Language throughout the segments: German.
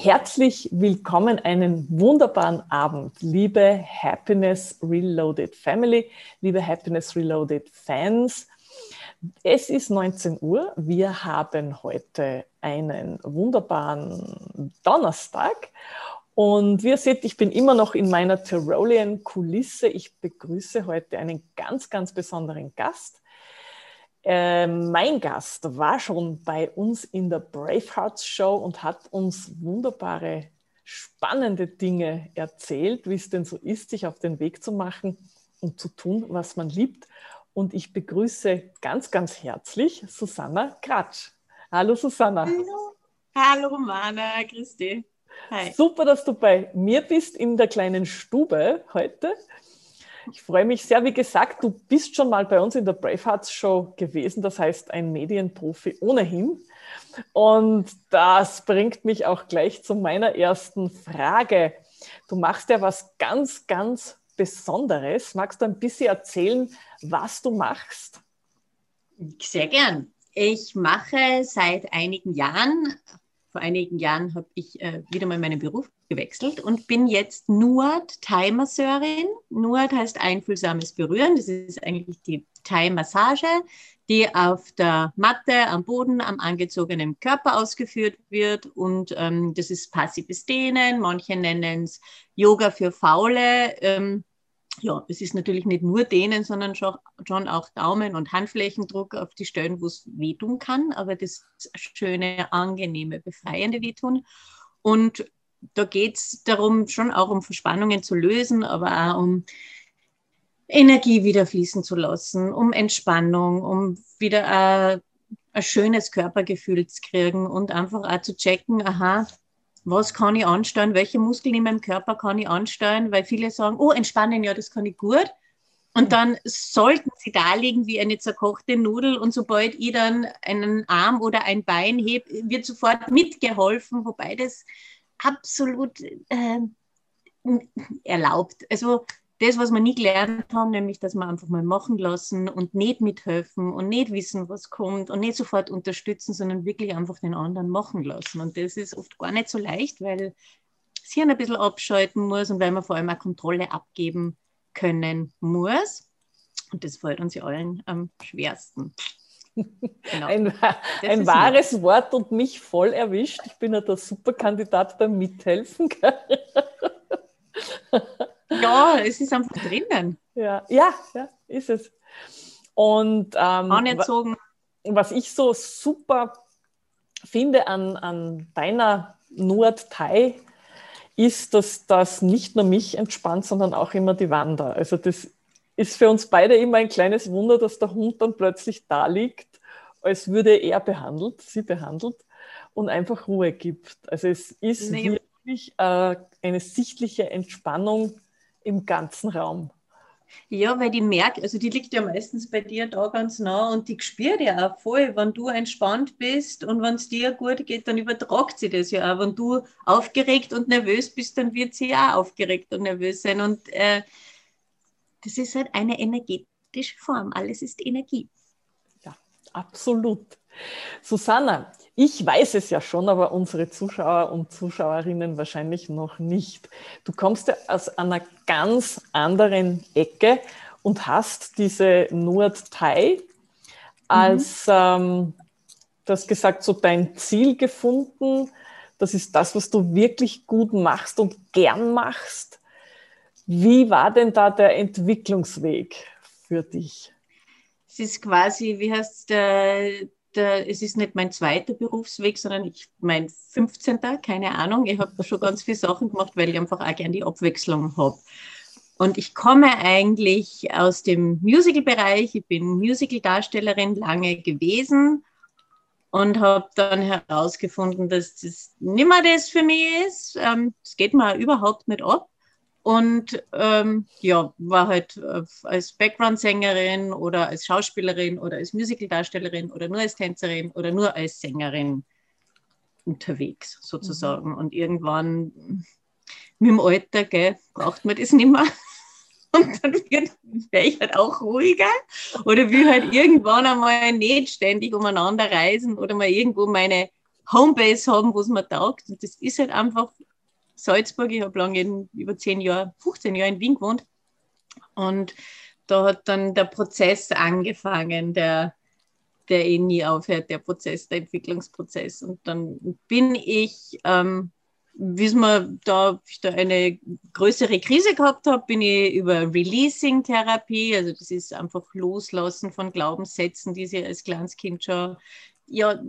Herzlich willkommen, einen wunderbaren Abend, liebe Happiness Reloaded Family, liebe Happiness Reloaded Fans. Es ist 19 Uhr. Wir haben heute einen wunderbaren Donnerstag. Und wie ihr seht, ich bin immer noch in meiner Tyrolean Kulisse. Ich begrüße heute einen ganz, ganz besonderen Gast. Äh, mein Gast war schon bei uns in der Bravehearts Show und hat uns wunderbare, spannende Dinge erzählt, wie es denn so ist, sich auf den Weg zu machen und zu tun, was man liebt. Und ich begrüße ganz, ganz herzlich Susanna Kratsch. Hallo Susanna. Hallo, Hallo Romana, Christi. Hi. Super, dass du bei mir bist in der kleinen Stube heute. Ich freue mich sehr. Wie gesagt, du bist schon mal bei uns in der Bravehearts Show gewesen, das heißt ein Medienprofi ohnehin. Und das bringt mich auch gleich zu meiner ersten Frage. Du machst ja was ganz, ganz Besonderes. Magst du ein bisschen erzählen, was du machst? Sehr gern. Ich mache seit einigen Jahren, vor einigen Jahren habe ich äh, wieder mal meinen Beruf gewechselt und bin jetzt Nuat Thai-Masseurin. Nuat heißt einfühlsames Berühren. Das ist eigentlich die Thai-Massage, die auf der Matte, am Boden, am angezogenen Körper ausgeführt wird. Und ähm, das ist passives Dehnen. Manche nennen es Yoga für Faule. Ähm, ja, es ist natürlich nicht nur Dehnen, sondern schon, auch Daumen- und Handflächendruck auf die Stellen, wo es wehtun kann, aber das schöne, angenehme, befreiende Wehtun. Und da geht es darum, schon auch um Verspannungen zu lösen, aber auch um Energie wieder fließen zu lassen, um Entspannung, um wieder ein, ein schönes Körpergefühl zu kriegen und einfach auch zu checken, aha, was kann ich ansteuern, welche Muskeln in meinem Körper kann ich ansteuern, weil viele sagen, oh, entspannen, ja, das kann ich gut. Und dann sollten sie da liegen wie eine zerkochte Nudel und sobald ich dann einen Arm oder ein Bein heb, wird sofort mitgeholfen, wobei das absolut äh, erlaubt. Also das, was wir nie gelernt haben, nämlich, dass wir einfach mal machen lassen und nicht mithelfen und nicht wissen, was kommt und nicht sofort unterstützen, sondern wirklich einfach den anderen machen lassen. Und das ist oft gar nicht so leicht, weil es hier ein bisschen abschalten muss und weil man vor allem auch Kontrolle abgeben können muss. Und das fällt uns ja allen am schwersten. Genau. Ein, ein wahres immer. Wort und mich voll erwischt. Ich bin ja der Superkandidat beim Mithelfen. ja, es ist einfach drinnen. Ja, ja, ja ist es. Und ähm, Anerzogen. was ich so super finde an, an deiner Nordthai, ist, dass das nicht nur mich entspannt, sondern auch immer die Wander. Also das ist für uns beide immer ein kleines Wunder, dass der Hund dann plötzlich da liegt, als würde er behandelt, sie behandelt und einfach Ruhe gibt. Also es ist nee. wirklich äh, eine sichtliche Entspannung im ganzen Raum. Ja, weil die merkt, also die liegt ja meistens bei dir da ganz nah und die spürt ja auch voll, wenn du entspannt bist und wenn es dir gut geht, dann übertragt sie das ja auch. Wenn du aufgeregt und nervös bist, dann wird sie auch aufgeregt und nervös sein. Und äh, das ist halt eine energetische Form. Alles ist Energie. Ja, absolut. Susanna, ich weiß es ja schon, aber unsere Zuschauer und Zuschauerinnen wahrscheinlich noch nicht. Du kommst ja aus einer ganz anderen Ecke und hast diese Nord-Thai als, mhm. ähm, du hast gesagt, so dein Ziel gefunden. Das ist das, was du wirklich gut machst und gern machst. Wie war denn da der Entwicklungsweg für dich? Es ist quasi, wie heißt der, der, es ist nicht mein zweiter Berufsweg, sondern ich mein 15. keine Ahnung. Ich habe schon ganz viele Sachen gemacht, weil ich einfach auch gerne die Abwechslung habe. Und ich komme eigentlich aus dem Musical-Bereich. Ich bin Musical-Darstellerin lange gewesen und habe dann herausgefunden, dass das nicht mehr das für mich ist. Es ähm, geht mir überhaupt nicht ab. Und ähm, ja, war halt äh, als Background-Sängerin oder als Schauspielerin oder als Musical-Darstellerin oder nur als Tänzerin oder nur als Sängerin unterwegs sozusagen. Mhm. Und irgendwann mit dem Alter gell, braucht man das nicht mehr. Und dann wäre ich halt auch ruhiger oder will halt irgendwann einmal nicht ständig umeinander reisen oder mal irgendwo meine Homebase haben, wo es mir taugt. Und das ist halt einfach Salzburg. Ich habe lange in, über zehn Jahre, 15 Jahre in Wien gewohnt. Und da hat dann der Prozess angefangen, der, der eh nie aufhört, der Prozess, der Entwicklungsprozess. Und dann bin ich, ähm, wie wir da, ich da eine größere Krise gehabt habe, bin ich über Releasing-Therapie, also das ist einfach Loslassen von Glaubenssätzen, die sie als kleines Kind schon, ja,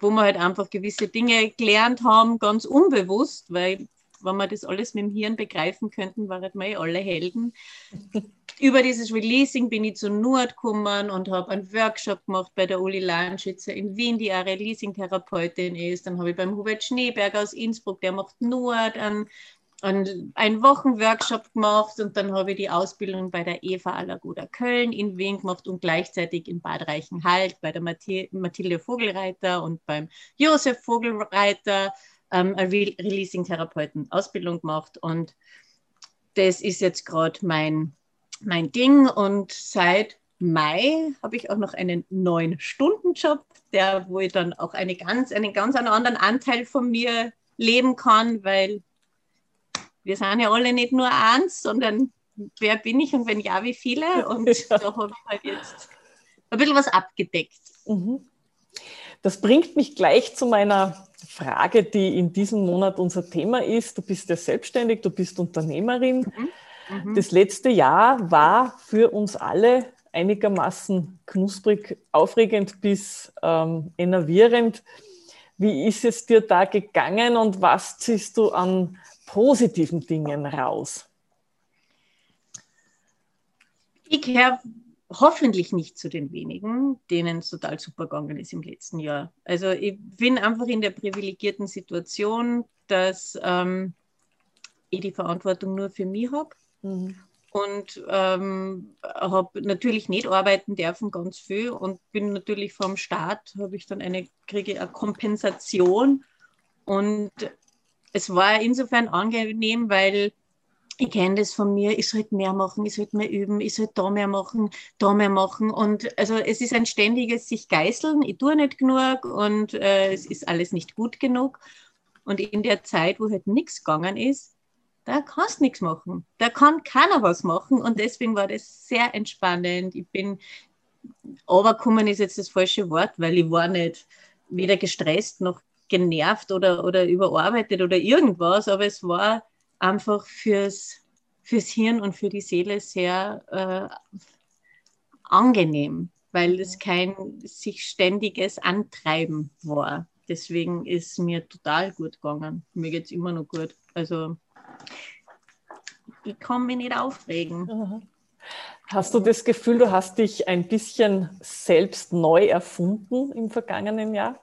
wo wir halt einfach gewisse Dinge gelernt haben, ganz unbewusst, weil wenn wir das alles mit dem Hirn begreifen könnten, waren wir eh alle Helden. Über dieses Releasing bin ich zu Nord gekommen und habe einen Workshop gemacht bei der Uli Lahnschützer in Wien, die auch Releasing-Therapeutin ist. Dann habe ich beim Hubert Schneeberg aus Innsbruck, der macht Nord, einen, einen Wochenworkshop gemacht und dann habe ich die Ausbildung bei der Eva Alagoda Köln in Wien gemacht und gleichzeitig in Bad Reichenhall bei der Mathilde Vogelreiter und beim Josef Vogelreiter ähm, eine Re Releasing-Therapeuten-Ausbildung gemacht und das ist jetzt gerade mein, mein Ding und seit Mai habe ich auch noch einen neuen Stundenjob, der, wo ich dann auch eine ganz, einen ganz anderen Anteil von mir leben kann, weil wir sind ja alle nicht nur eins, sondern wer bin ich und wenn ja, wie viele? Und ja. da habe ich halt jetzt ein bisschen was abgedeckt. Mhm. Das bringt mich gleich zu meiner Frage, die in diesem Monat unser Thema ist. Du bist ja selbstständig, du bist Unternehmerin. Mhm. Mhm. Das letzte Jahr war für uns alle einigermaßen knusprig, aufregend bis ähm, enervierend. Wie ist es dir da gegangen und was ziehst du an positiven Dingen raus? Ich habe hoffentlich nicht zu den wenigen, denen es total super gegangen ist im letzten Jahr. Also ich bin einfach in der privilegierten Situation, dass ähm, ich die Verantwortung nur für mich habe. Mhm. Und ähm, habe natürlich nicht arbeiten dürfen, ganz viel. Und bin natürlich vom Staat, habe ich dann eine, kriege eine Kompensation. Und es war insofern angenehm, weil ich kenne das von mir, ich sollte mehr machen, ich sollte mehr üben, ich sollte da mehr machen, da mehr machen. Und also es ist ein ständiges sich geißeln, ich tue nicht genug und äh, es ist alles nicht gut genug. Und in der Zeit, wo halt nichts gegangen ist, da kannst du nichts machen. Da kann keiner was machen. Und deswegen war das sehr entspannend. Ich bin, overkommen ist jetzt das falsche Wort, weil ich war nicht weder gestresst noch genervt oder, oder überarbeitet oder irgendwas, aber es war einfach fürs, fürs Hirn und für die Seele sehr äh, angenehm, weil es kein sich ständiges Antreiben war. Deswegen ist mir total gut gegangen. Mir geht es immer noch gut. Also ich kann mich nicht aufregen. Hast du das Gefühl, du hast dich ein bisschen selbst neu erfunden im vergangenen Jahr?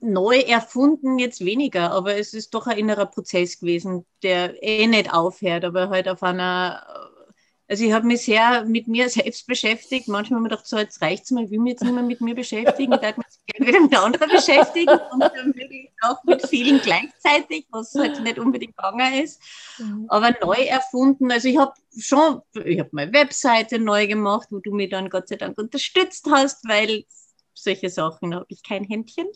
Neu erfunden jetzt weniger, aber es ist doch ein innerer Prozess gewesen, der eh nicht aufhört, aber halt auf einer, also ich habe mich sehr mit mir selbst beschäftigt. Manchmal habe ich mir gedacht, so jetzt reicht es mal, ich will mich jetzt nicht mehr mit mir beschäftigen, ich darf mich gerne wieder mit anderen beschäftigen und dann wirklich auch mit vielen gleichzeitig, was halt nicht unbedingt gegangen ist. Mhm. Aber neu erfunden, also ich habe schon, ich habe meine Webseite neu gemacht, wo du mich dann Gott sei Dank unterstützt hast, weil solche Sachen habe ich kein Händchen.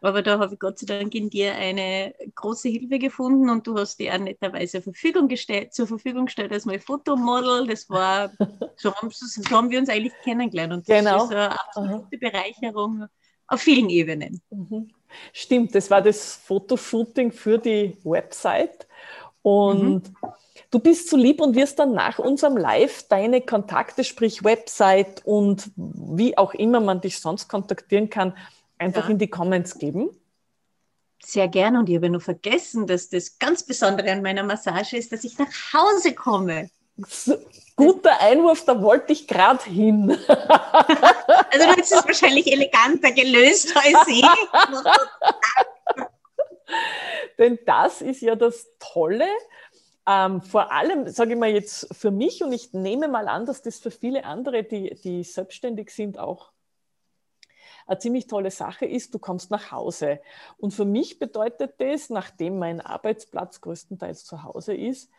Aber da habe ich Gott sei Dank in dir eine große Hilfe gefunden und du hast die auch netterweise Verfügung gestellt, zur Verfügung gestellt als mein Fotomodel. Das war, so haben, so haben wir uns eigentlich kennengelernt und das genau. ist eine absolute Bereicherung auf vielen Ebenen. Mhm. Stimmt, das war das Fotoshooting für die Website und mhm. Du bist so lieb und wirst dann nach unserem Live deine Kontakte, sprich Website und wie auch immer man dich sonst kontaktieren kann, einfach ja. in die Comments geben. Sehr gerne und ich habe nur vergessen, dass das ganz Besondere an meiner Massage ist, dass ich nach Hause komme. So, guter Einwurf, da wollte ich gerade hin. also du hättest es wahrscheinlich eleganter gelöst als ich. Denn das ist ja das Tolle ähm, vor allem, sage ich mal jetzt für mich, und ich nehme mal an, dass das für viele andere, die, die selbstständig sind, auch eine ziemlich tolle Sache ist, du kommst nach Hause. Und für mich bedeutet das, nachdem mein Arbeitsplatz größtenteils zu Hause ist,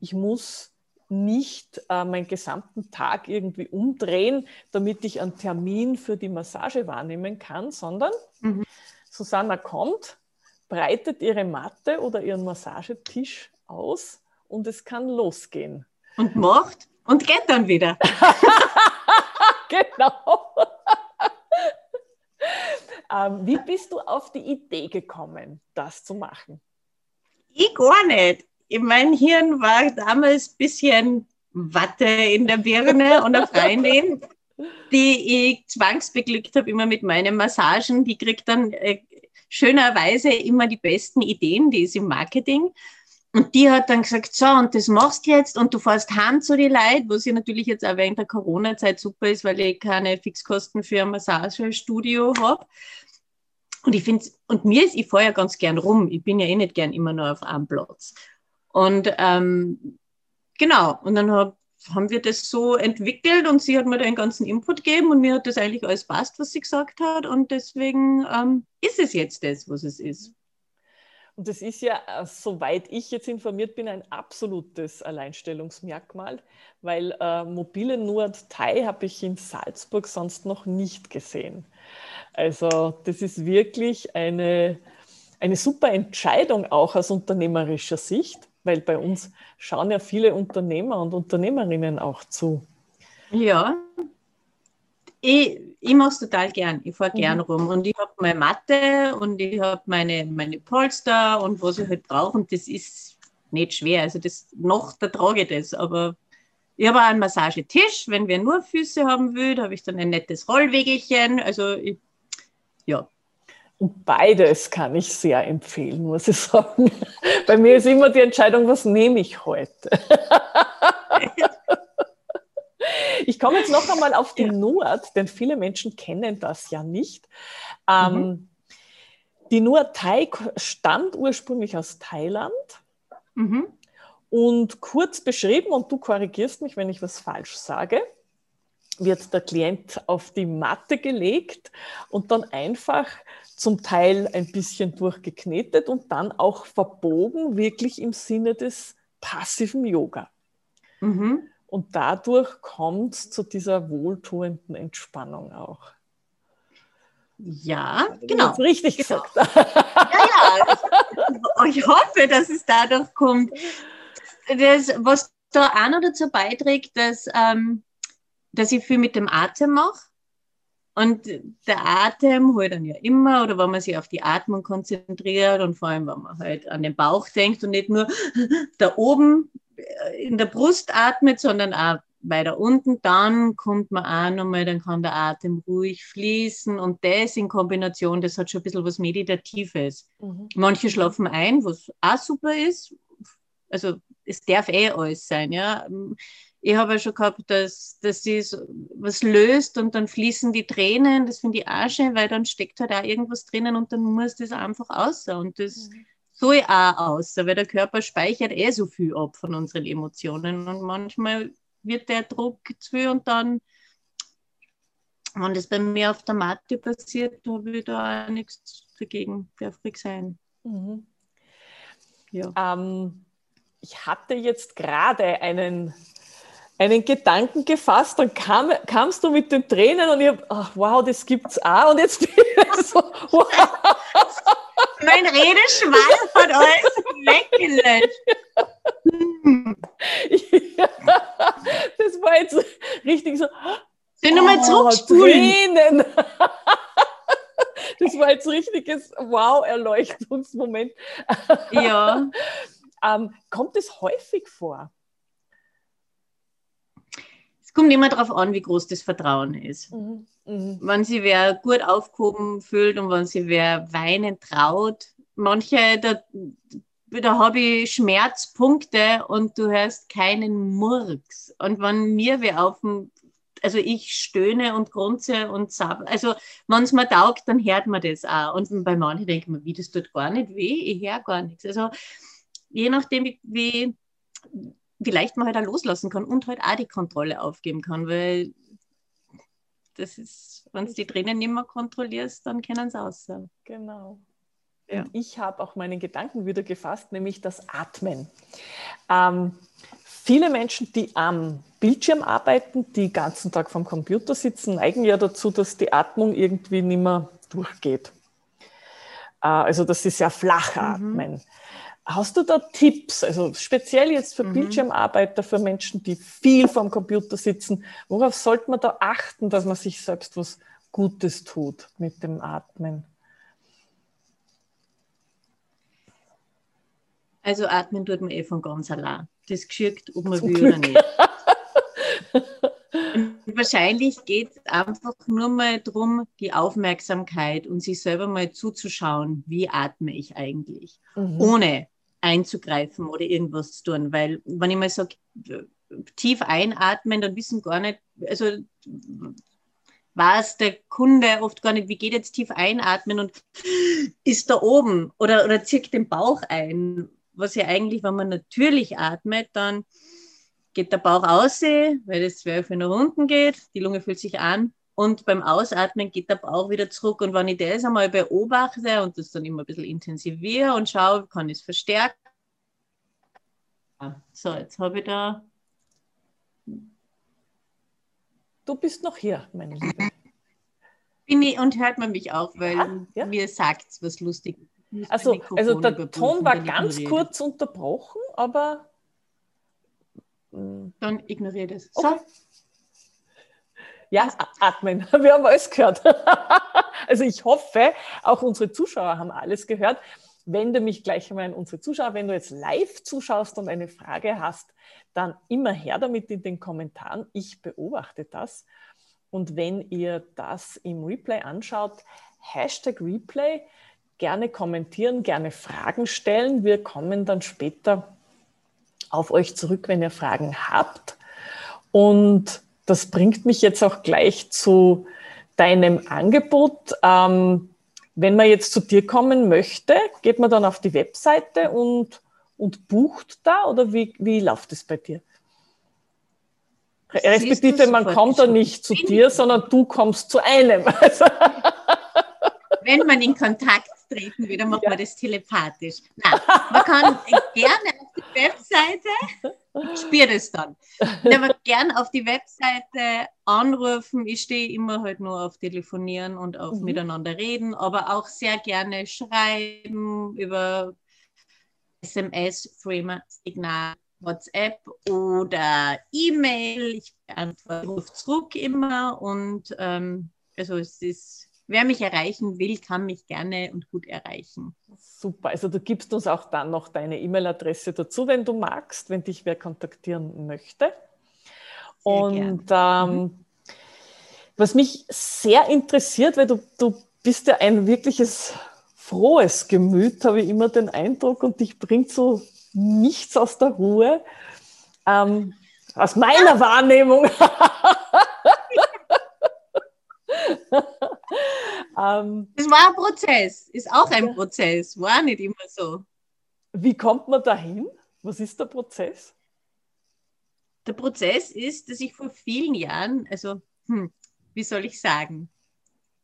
ich muss nicht äh, meinen gesamten Tag irgendwie umdrehen, damit ich einen Termin für die Massage wahrnehmen kann, sondern mhm. Susanna kommt, breitet ihre Matte oder ihren Massagetisch aus und es kann losgehen. Und macht und geht dann wieder. genau. ähm, wie bist du auf die Idee gekommen, das zu machen? Ich gar nicht. In meinem Hirn war damals ein bisschen Watte in der Birne und eine Freundin, die ich zwangsbeglückt habe, immer mit meinen Massagen. Die kriegt dann äh, schönerweise immer die besten Ideen, die ist im Marketing. Und die hat dann gesagt, so, und das machst du jetzt und du fährst heim zu den Leuten, was ja natürlich jetzt auch während der Corona-Zeit super ist, weil ich keine Fixkosten für ein Massagestudio habe. Und ich finde, und mir ist, ich fahre ja ganz gern rum. Ich bin ja eh nicht gern immer nur auf einem Platz. Und ähm, genau, und dann hab, haben wir das so entwickelt und sie hat mir den ganzen Input gegeben und mir hat das eigentlich alles passt, was sie gesagt hat. Und deswegen ähm, ist es jetzt das, was es ist. Und das ist ja, äh, soweit ich jetzt informiert bin, ein absolutes Alleinstellungsmerkmal, weil äh, mobile Thai habe ich in Salzburg sonst noch nicht gesehen. Also das ist wirklich eine, eine super Entscheidung auch aus unternehmerischer Sicht, weil bei uns schauen ja viele Unternehmer und Unternehmerinnen auch zu. Ja, ich, ich mache es total gern. Ich fahre gern mhm. rum und ich habe meine Matte und ich habe meine, meine Polster und was ich halt brauche und das ist nicht schwer. Also das noch, da trage ich das, aber ich habe auch einen Massagetisch. Wenn wer nur Füße haben will, habe ich dann ein nettes Rollwegelchen. Also ich, ja. Und beides kann ich sehr empfehlen, muss ich sagen. Bei mir ist immer die Entscheidung, was nehme ich heute? Ich komme jetzt noch einmal auf die ja. Nord, denn viele Menschen kennen das ja nicht. Ähm, mhm. Die Nuat Thai stammt ursprünglich aus Thailand. Mhm. Und kurz beschrieben, und du korrigierst mich, wenn ich was falsch sage, wird der Klient auf die Matte gelegt und dann einfach zum Teil ein bisschen durchgeknetet und dann auch verbogen, wirklich im Sinne des passiven Yoga. Mhm. Und dadurch kommt es zu dieser wohltuenden Entspannung auch. Ja, genau. Richtig genau. gesagt. Ja, ja. Ich hoffe, dass es dadurch kommt. Das, was da auch noch dazu beiträgt, dass, ähm, dass ich viel mit dem Atem mache. Und der Atem holt dann ja immer, oder wenn man sich auf die Atmung konzentriert und vor allem, wenn man halt an den Bauch denkt und nicht nur da oben in der Brust atmet, sondern auch weiter unten, dann kommt man auch nochmal, dann kann der Atem ruhig fließen und das in Kombination, das hat schon ein bisschen was Meditatives. Mhm. Manche schlafen ein, was auch super ist. Also es darf eh alles sein, ja. Ich habe ja schon gehabt, dass, dass sie was löst und dann fließen die Tränen, das finde ich auch schön, weil dann steckt halt auch irgendwas drinnen und dann muss das einfach raus. Und das mhm so auch aus, weil der Körper speichert eh so viel ab von unseren Emotionen und manchmal wird der Druck zu viel und dann, wenn das bei mir auf der Matte passiert, habe ich da auch nichts dagegen, darf ruhig sein. Mhm. Ja. Ähm, ich hatte jetzt gerade einen, einen Gedanken gefasst, dann kam, kamst du mit den Tränen und ich habe, wow, das gibt's auch und jetzt bin ich so, wow mein Redeschwall von euch weggelöscht. Ja, das war jetzt richtig so. Den nochmal oh, zurückspulen. Das war jetzt richtiges Wow-Erleuchtungsmoment. Ja. ähm, kommt es häufig vor? Es kommt immer darauf an, wie groß das Vertrauen ist. Mhm. Mhm. Wenn sie wer gut aufgehoben fühlt und wenn sie wer weinen traut. Manche, da, da habe ich Schmerzpunkte und du hörst keinen Murks. Und wenn mir wer auf dem, also ich stöhne und grunze und sab, also wenn es mir taugt, dann hört man das auch. Und bei manchen ich mir, wie, das tut gar nicht weh, ich höre gar nichts. Also je nachdem, wie, wie leicht man halt auch loslassen kann und halt auch die Kontrolle aufgeben kann, weil das ist, wenn du die Tränen nicht mehr kontrollierst, dann können sie aus. Genau. Und ich habe auch meinen Gedanken wieder gefasst, nämlich das Atmen. Ähm, viele Menschen, die am Bildschirm arbeiten, die den ganzen Tag vom Computer sitzen, neigen ja dazu, dass die Atmung irgendwie nicht mehr durchgeht. Äh, also, dass sie sehr flach mhm. atmen. Mhm. Hast du da Tipps, also speziell jetzt für mhm. Bildschirmarbeiter, für Menschen, die viel vom Computer sitzen, worauf sollte man da achten, dass man sich selbst was Gutes tut mit dem Atmen? Also atmen tut man eh von ganz allein. Das geschickt, ob man Zum will Glück. oder nicht. Wahrscheinlich geht es einfach nur mal darum, die Aufmerksamkeit und sich selber mal zuzuschauen, wie atme ich eigentlich, mhm. ohne einzugreifen oder irgendwas zu tun. Weil wenn ich mal sage, tief einatmen, dann wissen gar nicht, also weiß der Kunde oft gar nicht, wie geht jetzt tief einatmen und ist da oben oder, oder zieht den Bauch ein. Was ja eigentlich, wenn man natürlich atmet, dann geht der Bauch aus, weil das Zwerchfell nach unten geht, die Lunge fühlt sich an und beim Ausatmen geht der Bauch wieder zurück. Und wenn ich das einmal beobachte und das dann immer ein bisschen intensiviere und schaue, kann ich es verstärken. So, jetzt habe ich da. Du bist noch hier, meine Liebe. Bin ich, und hört man mich auch, weil ah, ja. mir sagt es was lustig. Also, also der Ton war ganz kurz unterbrochen, aber dann ignoriere das. So. Ja, atmen. Wir haben alles gehört. Also ich hoffe, auch unsere Zuschauer haben alles gehört. Wende mich gleich einmal an unsere Zuschauer. Wenn du jetzt live zuschaust und eine Frage hast, dann immer her damit in den Kommentaren. Ich beobachte das. Und wenn ihr das im Replay anschaut, Hashtag Replay, gerne kommentieren, gerne Fragen stellen. Wir kommen dann später auf euch zurück, wenn ihr Fragen habt. Und das bringt mich jetzt auch gleich zu deinem Angebot. Ähm, wenn man jetzt zu dir kommen möchte, geht man dann auf die Webseite und, und bucht da oder wie, wie läuft es bei dir? Respektive, man kommt da nicht zu dir, sondern du kommst zu einem. Wenn man in Kontakt treten will, dann macht ja. man das telepathisch. Nein, man kann gerne Webseite, ich spüre das dann. Man kann gerne auf die Webseite anrufen. Ich stehe immer halt nur auf Telefonieren und auf mhm. Miteinander reden, aber auch sehr gerne schreiben über SMS, Framer, Signal, WhatsApp oder E-Mail. Ich rufe zurück immer und ähm, also es ist wer mich erreichen will, kann mich gerne und gut erreichen. Super. Also du gibst uns auch dann noch deine E-Mail-Adresse dazu, wenn du magst, wenn dich wer kontaktieren möchte. Sehr und ähm, mhm. was mich sehr interessiert, weil du, du bist ja ein wirkliches frohes Gemüt, habe ich immer den Eindruck, und dich bringt so nichts aus der Ruhe. Ähm, aus meiner Wahrnehmung. ähm, das war ein Prozess, ist auch ein Prozess, war nicht immer so. Wie kommt man dahin? Was ist der Prozess? Der Prozess ist, dass ich vor vielen Jahren, also, hm, wie soll ich sagen,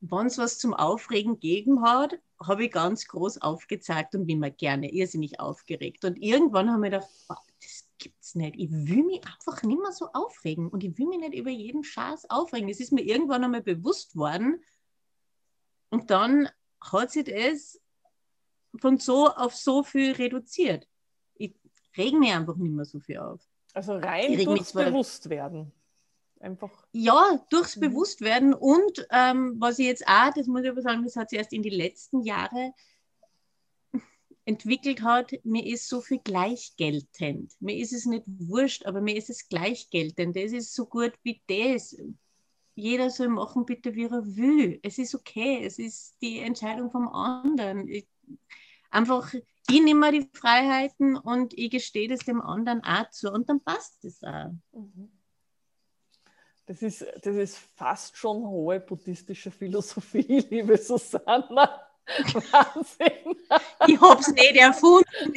wenn es was zum Aufregen gegeben hat, habe ich ganz groß aufgezeigt und bin mir gerne irrsinnig aufgeregt. Und irgendwann haben wir gedacht, das gibt's nicht. Ich will mich einfach nicht mehr so aufregen und ich will mich nicht über jeden Schatz aufregen. Es ist mir irgendwann einmal bewusst worden, und dann hat sich das von so auf so viel reduziert. Ich reg mich einfach nicht mehr so viel auf. Also rein durchs Bewusstwerden. Einfach. Ja, durchs mhm. Bewusstwerden und ähm, was ich jetzt auch, das muss ich aber sagen, das hat sich erst in die letzten Jahre entwickelt hat, mir ist so viel gleichgeltend. Mir ist es nicht wurscht, aber mir ist es gleichgeltend. Das ist so gut wie das jeder soll machen bitte, wie er will. Es ist okay, es ist die Entscheidung vom anderen. Ich, einfach, ich nehme die Freiheiten und ich gestehe das dem anderen auch zu und dann passt es auch. Mhm. Das ist, das ist fast schon hohe buddhistische Philosophie, liebe Susanna. Wahnsinn. Ich habe es nicht erfunden.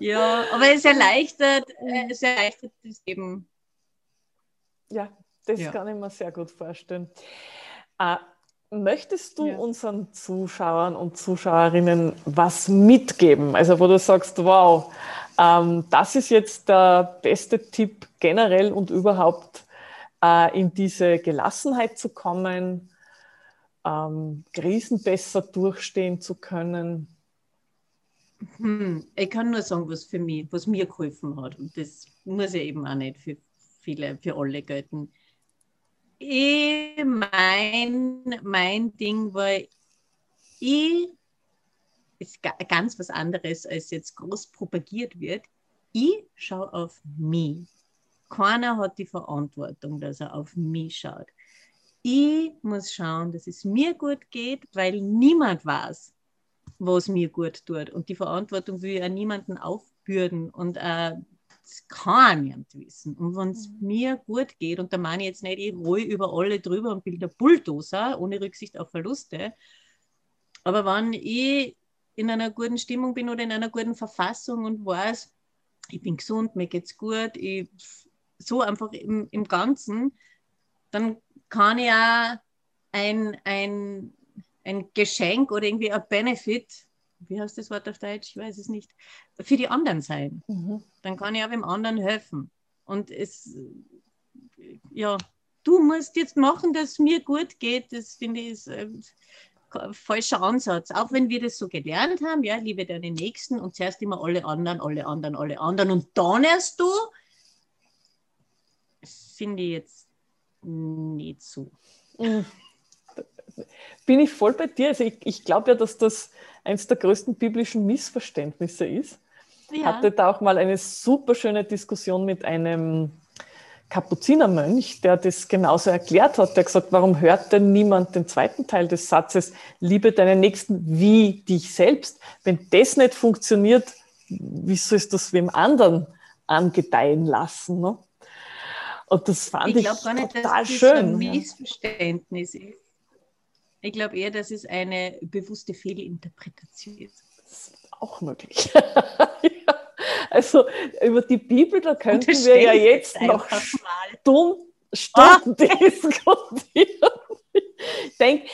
Ja, aber es erleichtert, äh, es erleichtert das Leben. Ja, das ja. kann ich mir sehr gut vorstellen. Äh, Möchtest du ja. unseren Zuschauern und Zuschauerinnen was mitgeben? Also wo du sagst, wow, ähm, das ist jetzt der beste Tipp generell und überhaupt äh, in diese Gelassenheit zu kommen, ähm, Krisen besser durchstehen zu können. Hm, ich kann nur sagen, was für mich, was mir geholfen hat. Und das muss ja eben auch nicht für viele, für alle gelten ich, mein, mein Ding war, ich, ist ganz was anderes, als jetzt groß propagiert wird. Ich schaue auf mich. Keiner hat die Verantwortung, dass er auf mich schaut. Ich muss schauen, dass es mir gut geht, weil niemand weiß, was mir gut tut. Und die Verantwortung will ich auch niemanden aufbürden. Und äh, das kann niemand wissen. Und wenn es mhm. mir gut geht, und da meine ich jetzt nicht, ich roll über alle drüber und bin der Bulldozer, ohne Rücksicht auf Verluste, aber wenn ich in einer guten Stimmung bin oder in einer guten Verfassung und weiß, ich bin gesund, mir geht's gut, ich, so einfach im, im Ganzen, dann kann ich auch ein, ein, ein Geschenk oder irgendwie ein Benefit wie heißt das Wort auf Deutsch? Ich weiß es nicht, für die anderen sein. Mhm. Dann kann ich auch dem anderen helfen. Und es, ja, du musst jetzt machen, dass es mir gut geht, das finde ich ist ein falscher Ansatz. Auch wenn wir das so gelernt haben, ja, liebe deine Nächsten und zuerst immer alle anderen, alle anderen, alle anderen und dann erst du, finde ich jetzt nicht so. Mhm. Bin ich voll bei dir. Also ich, ich glaube ja, dass das eines der größten biblischen Missverständnisse ist. Ja. Hatte da auch mal eine super schöne Diskussion mit einem Kapuzinermönch, der das genauso erklärt hat. Der gesagt, warum hört denn niemand den zweiten Teil des Satzes, liebe deinen Nächsten wie dich selbst? Wenn das nicht funktioniert, wie sollst du das wem anderen angedeihen lassen? Ne? Und das fand ich, ich total nicht, dass das schön. Ein Missverständnis ist. Ich glaube eher, dass es eine bewusste Fehlinterpretation ist. Das ist auch möglich. ja. Also über die Bibel, da könnten wir ja jetzt noch Stunden, Stunden oh. diskutieren. Ich denke,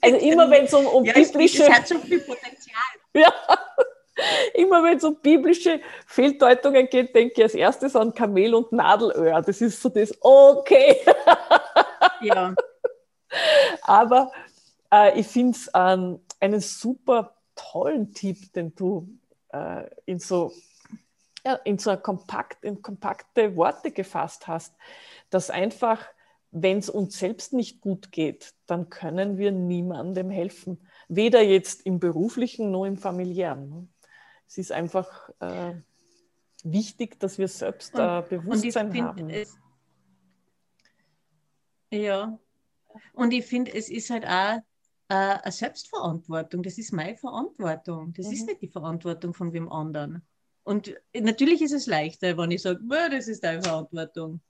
also immer wenn es um, um ja, biblische... Es hat so viel Potenzial. Ja, immer wenn es um biblische Fehldeutungen geht, denke ich als erstes an Kamel und Nadelöhr. Das ist so das, okay. Ja. Aber äh, ich finde es ähm, einen super tollen Tipp, den du äh, in so ja, in so kompakt, in kompakte Worte gefasst hast, dass einfach, wenn es uns selbst nicht gut geht, dann können wir niemandem helfen. Weder jetzt im beruflichen noch im familiären. Es ist einfach äh, wichtig, dass wir selbst äh, Bewusstsein haben. Es, ja, und ich finde, es ist halt auch äh, eine Selbstverantwortung. Das ist meine Verantwortung. Das mhm. ist nicht die Verantwortung von wem anderen. Und natürlich ist es leichter, wenn ich sage, das ist deine Verantwortung.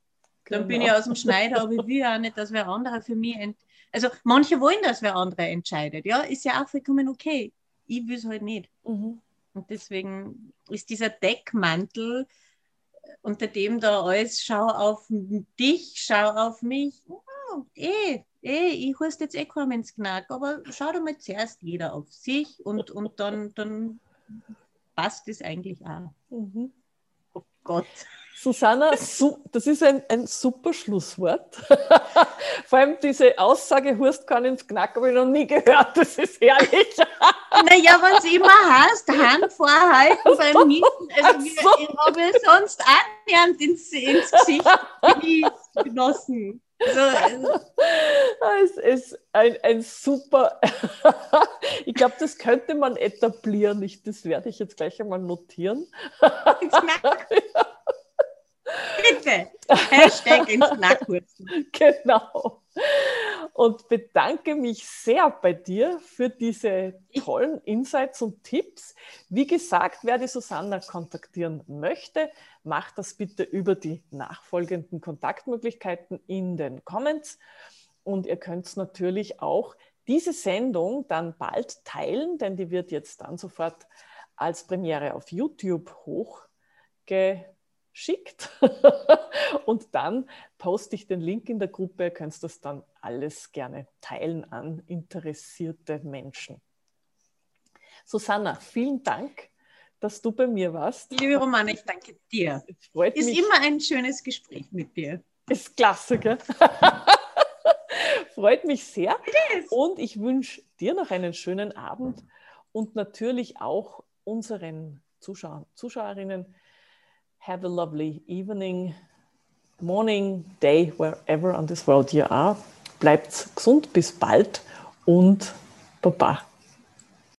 Dann genau. bin ich aus dem Schneider, aber ich will auch nicht, dass wer andere für mich. Also manche wollen, dass wer andere entscheidet. Ja, ist ja auch vollkommen okay. Ich will es halt nicht. Mhm. Und deswegen ist dieser Deckmantel, unter dem da alles, schau auf dich, schau auf mich, oh, eh, eh, ich huste jetzt eh kaum ins Knack, aber schau doch mal zuerst jeder auf sich und, und dann, dann passt es eigentlich auch. Mhm. Oh Gott. Susanna, das ist ein, ein super Schlusswort. Vor allem diese Aussage, Hurst kann ins Knack, habe ich noch nie gehört. Das ist herrlich. naja, wenn es immer heißt, Hand vorhalten beim Nieten. Also, so. ich habe sonst annähernd ins, ins Gesicht genossen. So. Es ist ein, ein super, ich glaube, das könnte man etablieren. Ich, das werde ich jetzt gleich einmal notieren. Bitte. Hashtag ins Knackwurzen. Genau. Und bedanke mich sehr bei dir für diese tollen Insights und Tipps. Wie gesagt, wer die Susanna kontaktieren möchte, macht das bitte über die nachfolgenden Kontaktmöglichkeiten in den Comments. Und ihr könnt natürlich auch diese Sendung dann bald teilen, denn die wird jetzt dann sofort als Premiere auf YouTube hochge schickt. und dann poste ich den Link in der Gruppe, könnt das dann alles gerne teilen an interessierte Menschen. Susanna, vielen Dank, dass du bei mir warst. Liebe Romane, ich danke dir. Es freut ist mich. immer ein schönes Gespräch mit dir. Ist klasse, gell? freut mich sehr. Und ich wünsche dir noch einen schönen Abend und natürlich auch unseren Zuschauern, Zuschauerinnen. Have a lovely evening, morning, day, wherever on this world you are. Bleibt gesund, bis bald und Baba.